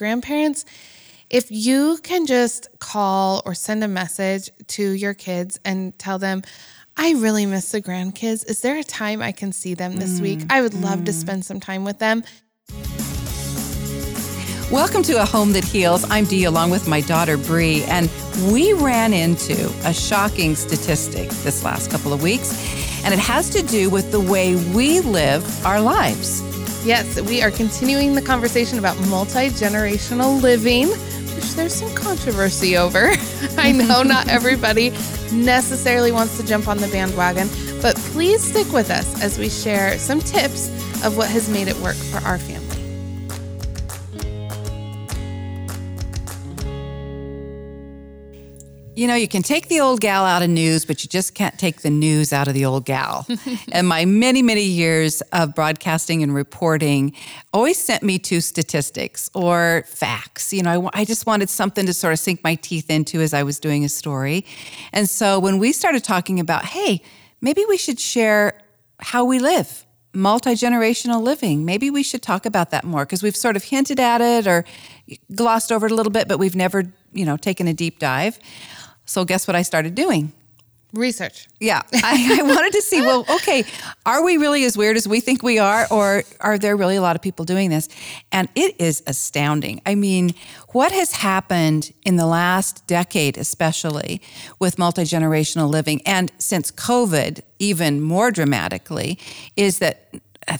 grandparents, if you can just call or send a message to your kids and tell them, I really miss the grandkids. Is there a time I can see them this mm, week? I would love mm. to spend some time with them. Welcome to A Home That Heals. I'm Dee along with my daughter Bree, and we ran into a shocking statistic this last couple of weeks, and it has to do with the way we live our lives. Yes, we are continuing the conversation about multi generational living, which there's some controversy over. I know not everybody necessarily wants to jump on the bandwagon, but please stick with us as we share some tips of what has made it work for our family. You know, you can take the old gal out of news, but you just can't take the news out of the old gal. and my many, many years of broadcasting and reporting always sent me to statistics or facts. You know, I, I just wanted something to sort of sink my teeth into as I was doing a story. And so when we started talking about, hey, maybe we should share how we live, multi generational living. Maybe we should talk about that more because we've sort of hinted at it or glossed over it a little bit, but we've never, you know, taken a deep dive. So guess what I started doing? Research. Yeah. I, I, wanted to see, well, okay, are we really as weird as we think we are, or are there really a lot of people doing this? And it is astounding. I mean, what has happened in the last decade, especially with multi generational living, and since COVID, even more dramatically, is that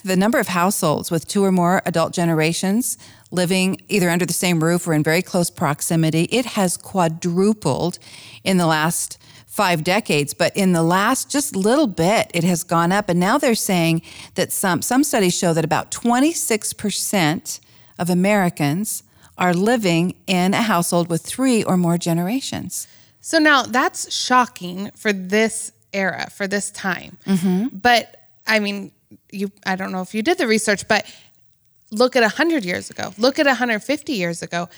the number of households with two or more adult generations living either under the same roof or in very close proximity, it has quadrupled in the last five decades, but in the last just little bit, it has gone up. And now they're saying that some, some studies show that about 26% of Americans are living in a household with three or more generations. So now that's shocking for this era, for this time. Mm-hmm. But I mean, you I don't know if you did the research, but look at 100 years ago. Look at 150 years ago.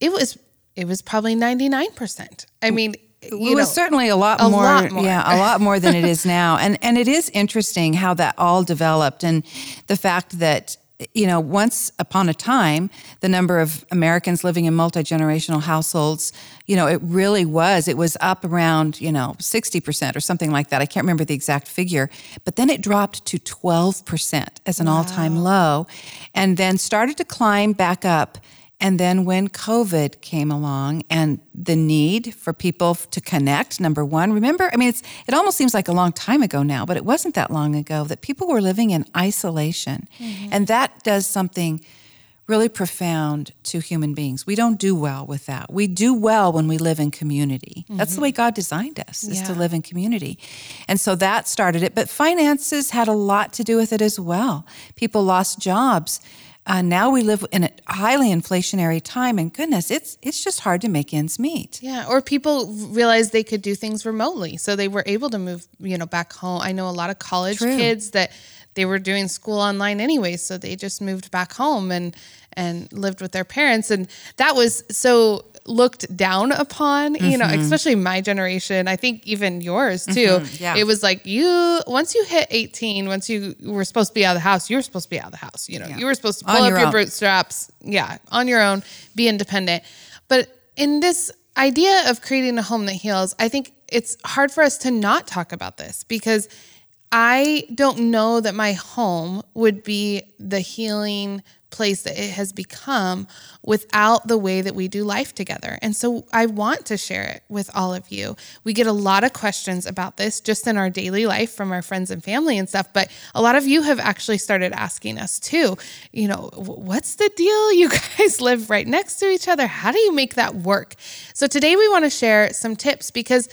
It was it was probably 99%. I mean, it was know, certainly a lot a more, lot more, yeah, a lot more than it is now. And and it is interesting how that all developed and the fact that you know, once upon a time, the number of Americans living in multi generational households, you know, it really was. It was up around, you know, 60% or something like that. I can't remember the exact figure. But then it dropped to 12% as an wow. all time low and then started to climb back up and then when COVID came along and the need for people to connect, number one, remember, I mean, it's, it almost seems like a long time ago now, but it wasn't that long ago that people were living in isolation. Mm-hmm. And that does something really profound to human beings. We don't do well with that. We do well when we live in community. Mm-hmm. That's the mm-hmm. way God designed us, is yeah. to live in community. And so that started it. But finances had a lot to do with it as well. People lost jobs uh, now we live in a highly inflationary time, and goodness, it's it's just hard to make ends meet. Yeah, or people realized they could do things remotely, so they were able to move, you know, back home. I know a lot of college True. kids that they were doing school online anyway, so they just moved back home and and lived with their parents, and that was so looked down upon, you mm-hmm. know, especially my generation. I think even yours too. Mm-hmm, yeah. It was like you once you hit 18, once you were supposed to be out of the house, you were supposed to be out of the house. You know, yeah. you were supposed to pull on up your, your bootstraps. Yeah, on your own, be independent. But in this idea of creating a home that heals, I think it's hard for us to not talk about this because I don't know that my home would be the healing place that it has become without the way that we do life together. And so I want to share it with all of you. We get a lot of questions about this just in our daily life from our friends and family and stuff, but a lot of you have actually started asking us too, you know, what's the deal? You guys live right next to each other. How do you make that work? So today we want to share some tips because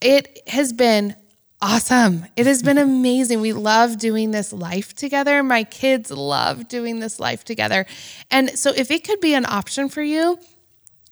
it has been awesome. It has been amazing. We love doing this life together. My kids love doing this life together. And so, if it could be an option for you,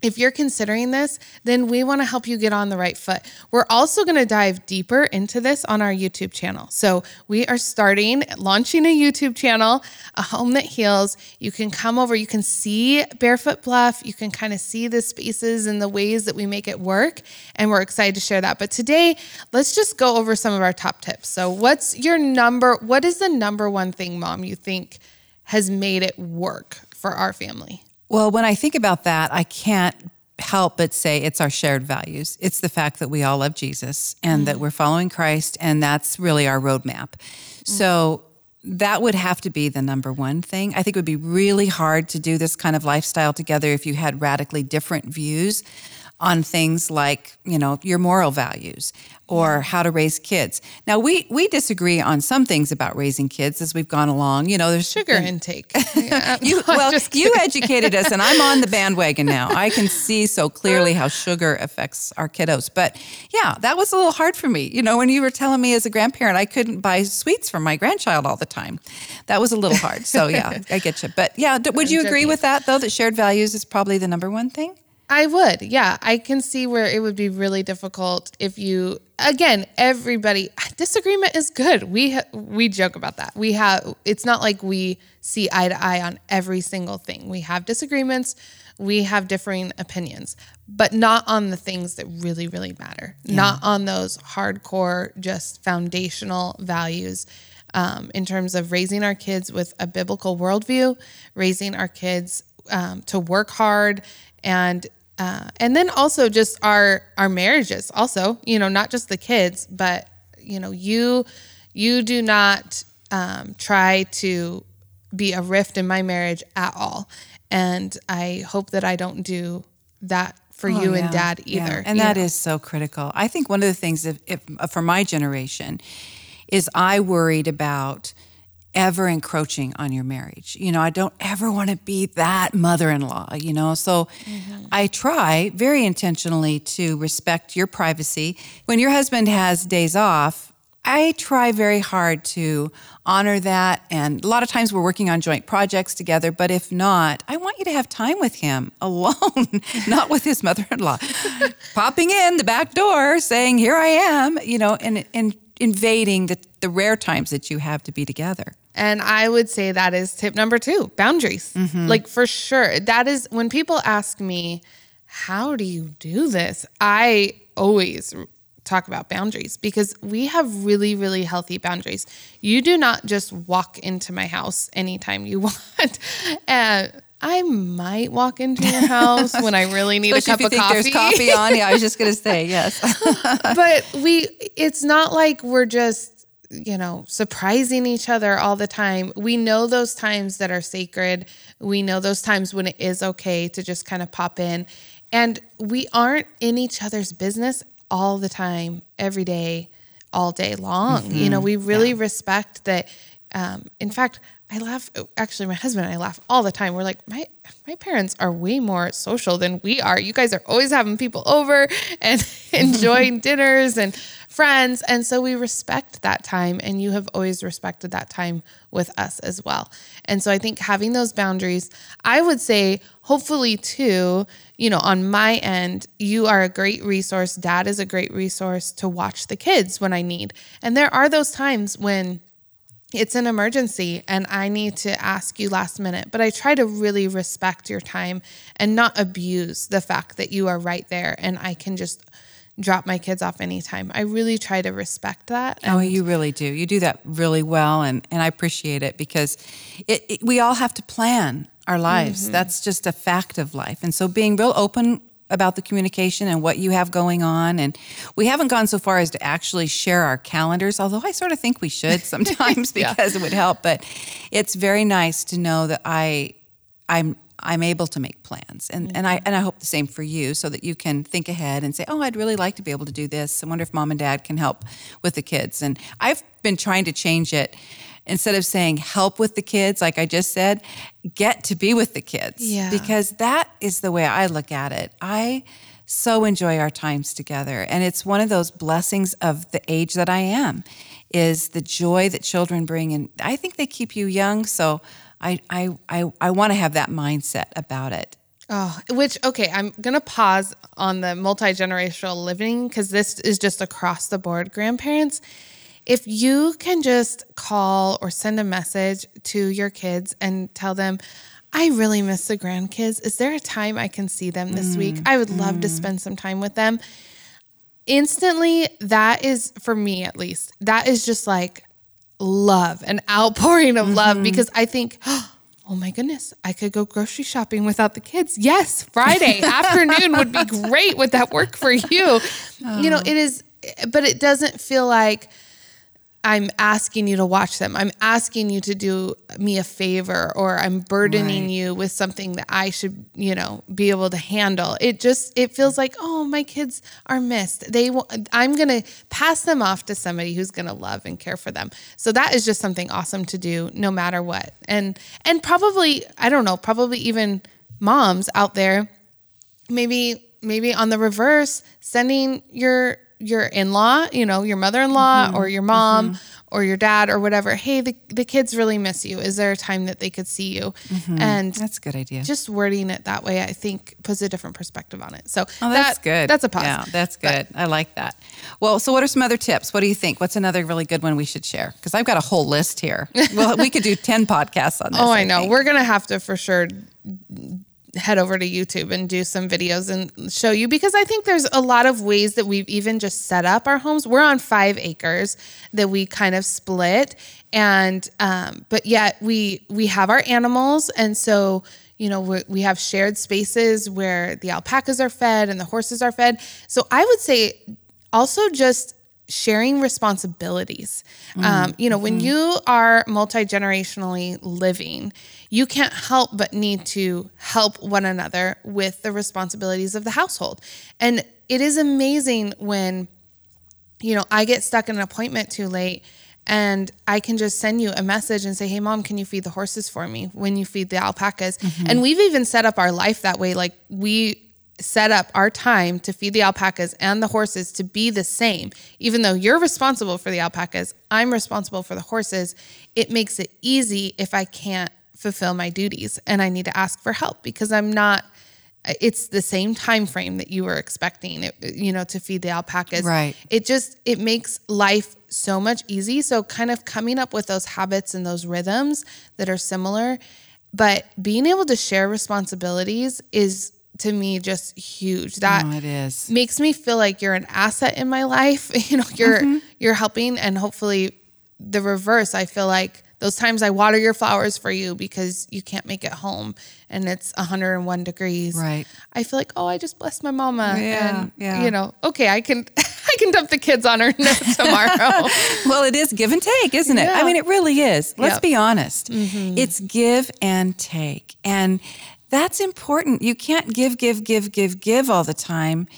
if you're considering this, then we want to help you get on the right foot. We're also going to dive deeper into this on our YouTube channel. So, we are starting launching a YouTube channel, A Home That Heals. You can come over, you can see Barefoot Bluff, you can kind of see the spaces and the ways that we make it work. And we're excited to share that. But today, let's just go over some of our top tips. So, what's your number? What is the number one thing, mom, you think has made it work for our family? Well, when I think about that, I can't help but say it's our shared values. It's the fact that we all love Jesus and mm. that we're following Christ, and that's really our roadmap. Mm. So that would have to be the number one thing. I think it would be really hard to do this kind of lifestyle together if you had radically different views on things like, you know, your moral values or how to raise kids. Now we we disagree on some things about raising kids as we've gone along. You know, there's sugar intake. Yeah, you, well, you educated us, and I'm on the bandwagon now. I can see so clearly how sugar affects our kiddos. But yeah, that was a little hard for me. You know, when you were telling me as a grandparent I couldn't buy sweets for my grandchild all the time, that was a little hard. So yeah, I get you. But yeah, would you agree with that though? That shared values is probably the number one thing. I would. Yeah. I can see where it would be really difficult if you again, everybody disagreement is good. We ha- we joke about that. We have it's not like we see eye to eye on every single thing. We have disagreements, we have differing opinions, but not on the things that really really matter. Yeah. Not on those hardcore just foundational values. Um, in terms of raising our kids with a biblical worldview, raising our kids um, to work hard and uh, and then also just our our marriages also you know not just the kids but you know you you do not um, try to be a rift in my marriage at all and i hope that i don't do that for oh, you yeah. and dad either yeah. and that know? is so critical i think one of the things if, if for my generation is i worried about ever encroaching on your marriage. You know, I don't ever want to be that mother in law, you know. So mm-hmm. I try very intentionally to respect your privacy. When your husband has days off, I try very hard to honor that. And a lot of times we're working on joint projects together, but if not, I want you to have time with him alone, not with his mother in law. Popping in the back door saying, Here I am, you know, and, and invading the, the rare times that you have to be together. And I would say that is tip number two boundaries. Mm-hmm. Like, for sure. That is when people ask me, How do you do this? I always talk about boundaries because we have really, really healthy boundaries. You do not just walk into my house anytime you want. Uh, I might walk into your house when I really need a cup of coffee. There's coffee on. Yeah, I was just gonna say yes. but we, it's not like we're just you know surprising each other all the time. We know those times that are sacred. We know those times when it is okay to just kind of pop in, and we aren't in each other's business all the time, every day, all day long. Mm-hmm. You know, we really yeah. respect that. Um, in fact, I laugh. Oh, actually, my husband and I laugh all the time. We're like, my my parents are way more social than we are. You guys are always having people over and enjoying dinners and friends, and so we respect that time. And you have always respected that time with us as well. And so I think having those boundaries, I would say, hopefully too, you know, on my end, you are a great resource. Dad is a great resource to watch the kids when I need. And there are those times when it's an emergency and I need to ask you last minute, but I try to really respect your time and not abuse the fact that you are right there and I can just drop my kids off anytime. I really try to respect that. oh, you really do. You do that really well and and I appreciate it because it, it we all have to plan our lives. Mm-hmm. That's just a fact of life. And so being real open about the communication and what you have going on. And we haven't gone so far as to actually share our calendars, although I sort of think we should sometimes yeah. because it would help. But it's very nice to know that I I'm I'm able to make plans. And, mm-hmm. and I and I hope the same for you so that you can think ahead and say, Oh, I'd really like to be able to do this. I wonder if mom and dad can help with the kids. And I've been trying to change it instead of saying help with the kids, like I just said, get to be with the kids. Yeah. Because that is the way I look at it. I so enjoy our times together. And it's one of those blessings of the age that I am is the joy that children bring. And I think they keep you young. So I, I, I, I want to have that mindset about it. Oh, which okay, I'm gonna pause on the multi generational living because this is just across the board. Grandparents, if you can just call or send a message to your kids and tell them, I really miss the grandkids. Is there a time I can see them this mm, week? I would love mm. to spend some time with them. Instantly, that is, for me at least, that is just like love, an outpouring of mm-hmm. love because I think, oh oh my goodness, I could go grocery shopping without the kids. Yes, Friday afternoon would be great. Would that work for you? Oh. You know, it is, but it doesn't feel like, I'm asking you to watch them. I'm asking you to do me a favor or I'm burdening right. you with something that I should, you know, be able to handle. It just it feels like, "Oh, my kids are missed. They I'm going to pass them off to somebody who's going to love and care for them." So that is just something awesome to do no matter what. And and probably, I don't know, probably even moms out there maybe maybe on the reverse sending your your in-law, you know, your mother-in-law mm-hmm. or your mom mm-hmm. or your dad or whatever, hey, the, the kids really miss you. Is there a time that they could see you? Mm-hmm. And that's a good idea. Just wording it that way, I think puts a different perspective on it. So oh, that's that, good. That's a positive. Yeah, that's good. But, I like that. Well, so what are some other tips? What do you think? What's another really good one we should share? Because I've got a whole list here. well, we could do 10 podcasts on this. Oh, I, I know. Think. We're going to have to for sure head over to YouTube and do some videos and show you because I think there's a lot of ways that we've even just set up our homes. We're on five acres that we kind of split, and um, but yet we we have our animals, and so you know we we have shared spaces where the alpacas are fed and the horses are fed. So I would say also just sharing responsibilities. Mm-hmm. Um, you know, when mm-hmm. you are multi generationally living, you can't help but need to help one another with the responsibilities of the household. And it is amazing when, you know, I get stuck in an appointment too late and I can just send you a message and say, "Hey, mom, can you feed the horses for me when you feed the alpacas?" Mm-hmm. And we've even set up our life that way. Like we set up our time to feed the alpacas and the horses to be the same. Even though you're responsible for the alpacas, I'm responsible for the horses. It makes it easy if I can't fulfill my duties and I need to ask for help because I'm not it's the same time frame that you were expecting it, you know to feed the alpacas right it just it makes life so much easy so kind of coming up with those habits and those rhythms that are similar but being able to share responsibilities is to me just huge. That oh, it is. makes me feel like you're an asset in my life. You know, you're mm-hmm. you're helping and hopefully the reverse. I feel like those times I water your flowers for you because you can't make it home and it's 101 degrees. Right. I feel like, oh, I just blessed my mama. Yeah. And, yeah. you know, okay, I can I can dump the kids on her tomorrow. well, it is give and take, isn't it? Yeah. I mean, it really is. Let's yep. be honest. Mm-hmm. It's give and take. And that's important. You can't give, give, give, give, give all the time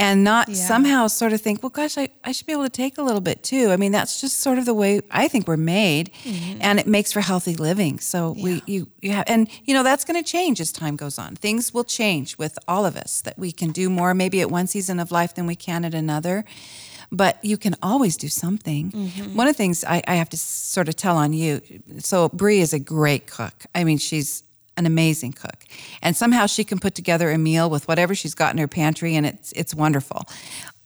and not yeah. somehow sort of think, well, gosh, I, I should be able to take a little bit too. I mean, that's just sort of the way I think we're made mm-hmm. and it makes for healthy living. So yeah. we, you, you have, and you know, that's going to change as time goes on. Things will change with all of us that we can do more maybe at one season of life than we can at another but you can always do something. Mm-hmm. One of the things I, I, have to sort of tell on you so, Bree is a great cook. I mean, she's an amazing cook. And somehow she can put together a meal with whatever she's got in her pantry and it's it's wonderful.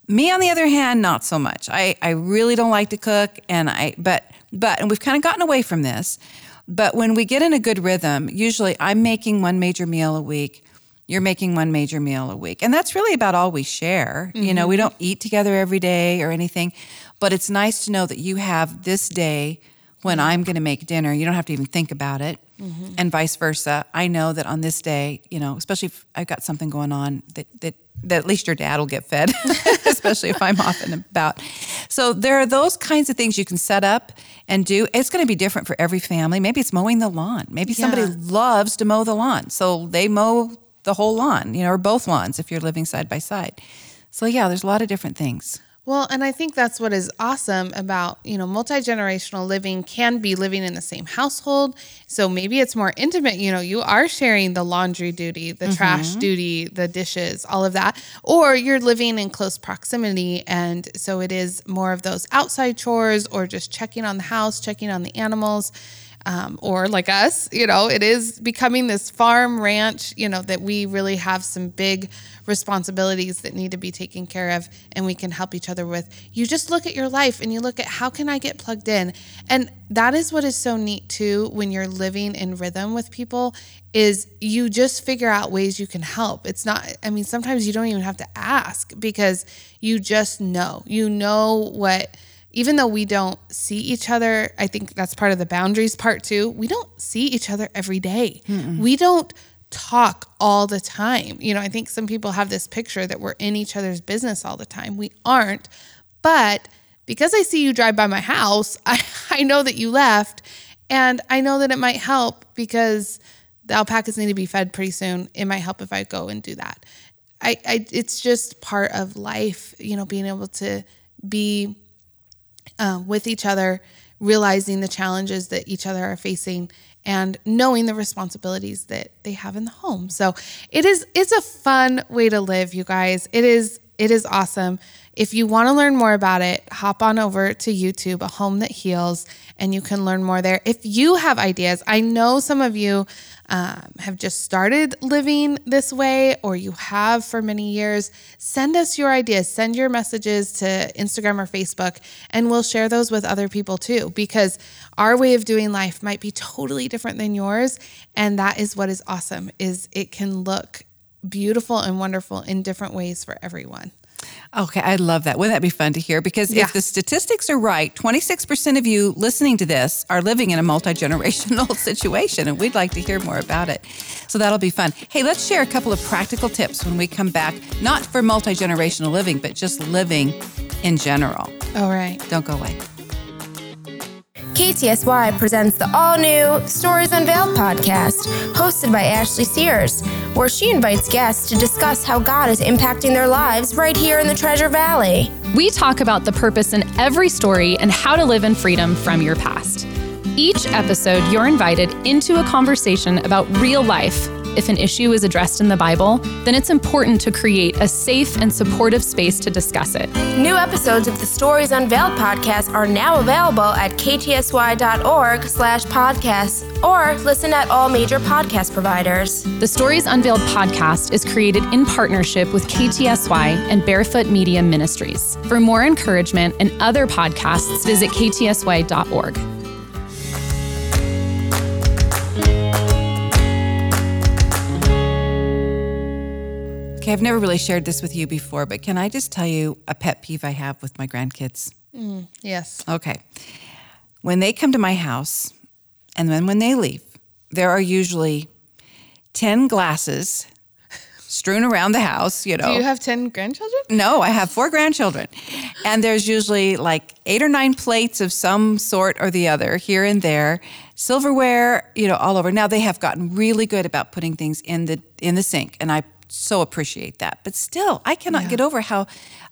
Me on the other hand, not so much. I, I really don't like to cook and I but but and we've kind of gotten away from this. But when we get in a good rhythm, usually I'm making one major meal a week. You're making one major meal a week. And that's really about all we share. Mm-hmm. You know, we mm-hmm. don't eat together every day or anything, but it's nice to know that you have this day when I'm going to make dinner. You don't have to even think about it mm-hmm. and vice versa. I know that on this day, you know, especially if I've got something going on that that that at least your dad will get fed, especially if I'm off and about. So there are those kinds of things you can set up and do. It's going to be different for every family. Maybe it's mowing the lawn. Maybe yeah. somebody loves to mow the lawn, so they mow the whole lawn, you know, or both lawns if you're living side by side. So yeah, there's a lot of different things. Well, and I think that's what is awesome about, you know, multi generational living can be living in the same household. So maybe it's more intimate. You know, you are sharing the laundry duty, the mm-hmm. trash duty, the dishes, all of that. Or you're living in close proximity. And so it is more of those outside chores or just checking on the house, checking on the animals um, or like us, you know, it is becoming this farm ranch, you know, that we really have some big responsibilities that need to be taken care of and we can help each other with. You just look at your life and you look at how can I get plugged in? And that is what is so neat too when you're living in rhythm with people is you just figure out ways you can help. It's not I mean sometimes you don't even have to ask because you just know. You know what even though we don't see each other, I think that's part of the boundaries part too. We don't see each other every day. We don't talk all the time. You know, I think some people have this picture that we're in each other's business all the time. We aren't. But because I see you drive by my house, I, I know that you left and I know that it might help because the alpacas need to be fed pretty soon. It might help if I go and do that. I, I it's just part of life, you know, being able to be uh, with each other, realizing the challenges that each other are facing, and knowing the responsibilities that they have in the home. So it is it's a fun way to live, you guys. It is it is awesome. If you want to learn more about it, hop on over to YouTube, A Home That Heals, and you can learn more there. If you have ideas, I know some of you um, have just started living this way or you have for many years, send us your ideas. Send your messages to Instagram or Facebook, and we'll share those with other people too, because our way of doing life might be totally different than yours. And that is what is awesome is it can look beautiful and wonderful in different ways for everyone. Okay, I love that. Wouldn't that be fun to hear? Because yeah. if the statistics are right, 26% of you listening to this are living in a multi generational situation, and we'd like to hear more about it. So that'll be fun. Hey, let's share a couple of practical tips when we come back, not for multi generational living, but just living in general. All right. Don't go away. KTSY presents the all new Stories Unveiled podcast, hosted by Ashley Sears, where she invites guests to discuss how God is impacting their lives right here in the Treasure Valley. We talk about the purpose in every story and how to live in freedom from your past. Each episode, you're invited into a conversation about real life if an issue is addressed in the Bible, then it's important to create a safe and supportive space to discuss it. New episodes of the Stories Unveiled podcast are now available at ktsy.org slash podcasts or listen at all major podcast providers. The Stories Unveiled podcast is created in partnership with KTSY and Barefoot Media Ministries. For more encouragement and other podcasts, visit ktsy.org. Okay, I've never really shared this with you before, but can I just tell you a pet peeve I have with my grandkids? Mm, yes. Okay. When they come to my house and then when they leave, there are usually 10 glasses strewn around the house, you know. Do you have 10 grandchildren? No, I have four grandchildren. And there's usually like eight or nine plates of some sort or the other here and there, silverware, you know, all over. Now they have gotten really good about putting things in the in the sink and I so appreciate that. But still, I cannot yeah. get over how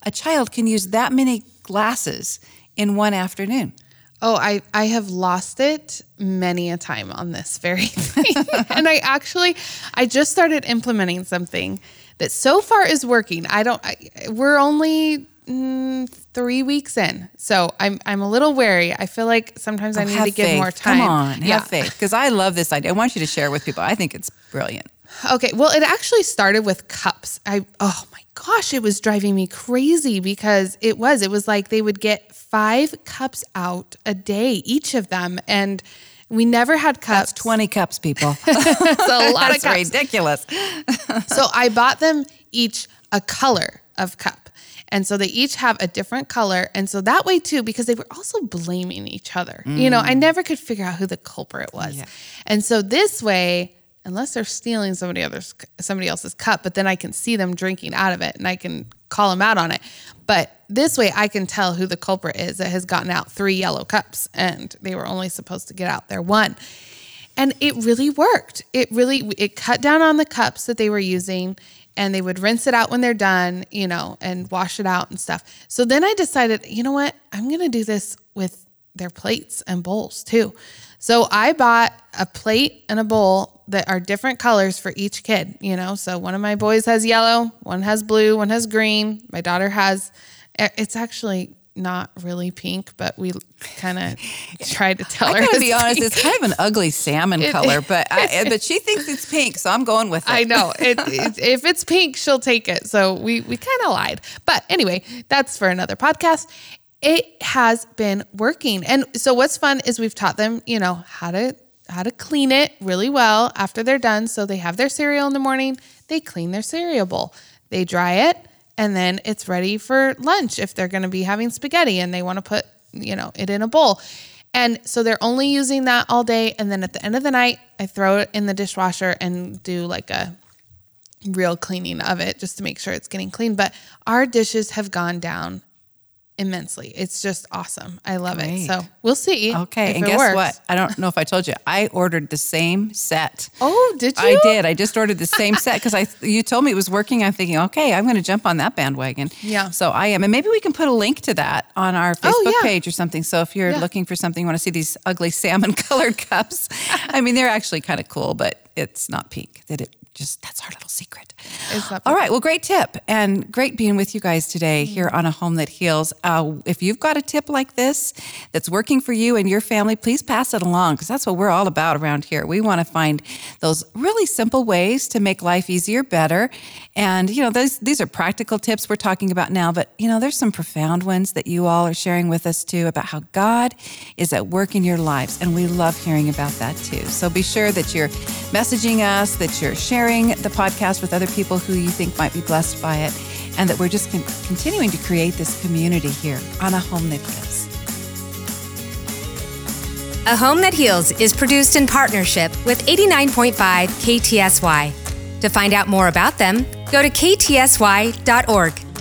a child can use that many glasses in one afternoon. Oh, I, I have lost it many a time on this very thing. and I actually, I just started implementing something that so far is working. I don't, I, we're only mm, three weeks in. So I'm, I'm a little wary. I feel like sometimes oh, I need to give more time. Come on, yeah. have faith. Because I love this idea. I want you to share with people. I think it's brilliant. Okay, well, it actually started with cups. I oh my gosh, it was driving me crazy because it was. It was like they would get five cups out a day, each of them, and we never had cups. That's twenty cups, people. That's a lot That's of cups. ridiculous. so I bought them each a color of cup. And so they each have a different color. And so that way, too, because they were also blaming each other. Mm. You know, I mm. never could figure out who the culprit was. Yeah. And so this way, unless they're stealing somebody else's somebody else's cup, but then I can see them drinking out of it and I can call them out on it. But this way I can tell who the culprit is that has gotten out three yellow cups and they were only supposed to get out their one. And it really worked. It really it cut down on the cups that they were using and they would rinse it out when they're done, you know, and wash it out and stuff. So then I decided, you know what? I'm going to do this with their plates and bowls too. So I bought a plate and a bowl that are different colors for each kid, you know. So one of my boys has yellow, one has blue, one has green. My daughter has eh, it's actually not really pink, but we kind of tried to tell I her. I gotta be honest, pink. it's kind of an ugly salmon color, but I, but she thinks it's pink, so I'm going with it. I know it, it, if it's pink, she'll take it. So we we kind of lied, but anyway, that's for another podcast it has been working. And so what's fun is we've taught them, you know, how to how to clean it really well after they're done. So they have their cereal in the morning, they clean their cereal bowl. They dry it and then it's ready for lunch if they're going to be having spaghetti and they want to put you know, it in a bowl. And so they're only using that all day. And then at the end of the night, I throw it in the dishwasher and do like a real cleaning of it just to make sure it's getting clean. But our dishes have gone down immensely. It's just awesome. I love Great. it. So we'll see. Okay. and guess works. what? I don't know if I told you. I ordered the same set. Oh, did you? I did. I just ordered the same set because I you told me it was working. I'm thinking, okay, I'm going to jump on that bandwagon. Yeah. So I am, and maybe we can put a link to that on our oh, Facebook oh, yeah. page or something. So if you're yeah. looking for something, you want to see these ugly salmon colored cups. I mean, they're actually kind of cool, but it's not pink. That it just that's our little secret. All right. Well, great tip and great being with you guys today here on A Home That Heals. Uh, if you've got a tip like this that's working for you and your family, please pass it along because that's what we're all about around here. We want to find those really simple ways to make life easier, better. And, you know, those, these are practical tips we're talking about now, but, you know, there's some profound ones that you all are sharing with us too about how God is at work in your lives. And we love hearing about that too. So be sure that you're messaging us, that you're sharing the podcast with other people who you think might be blessed by it, and that we're just con- continuing to create this community here on A Home That Heals. A Home That Heals is produced in partnership with 89.5 KTSY. To find out more about them, go to ktsy.org.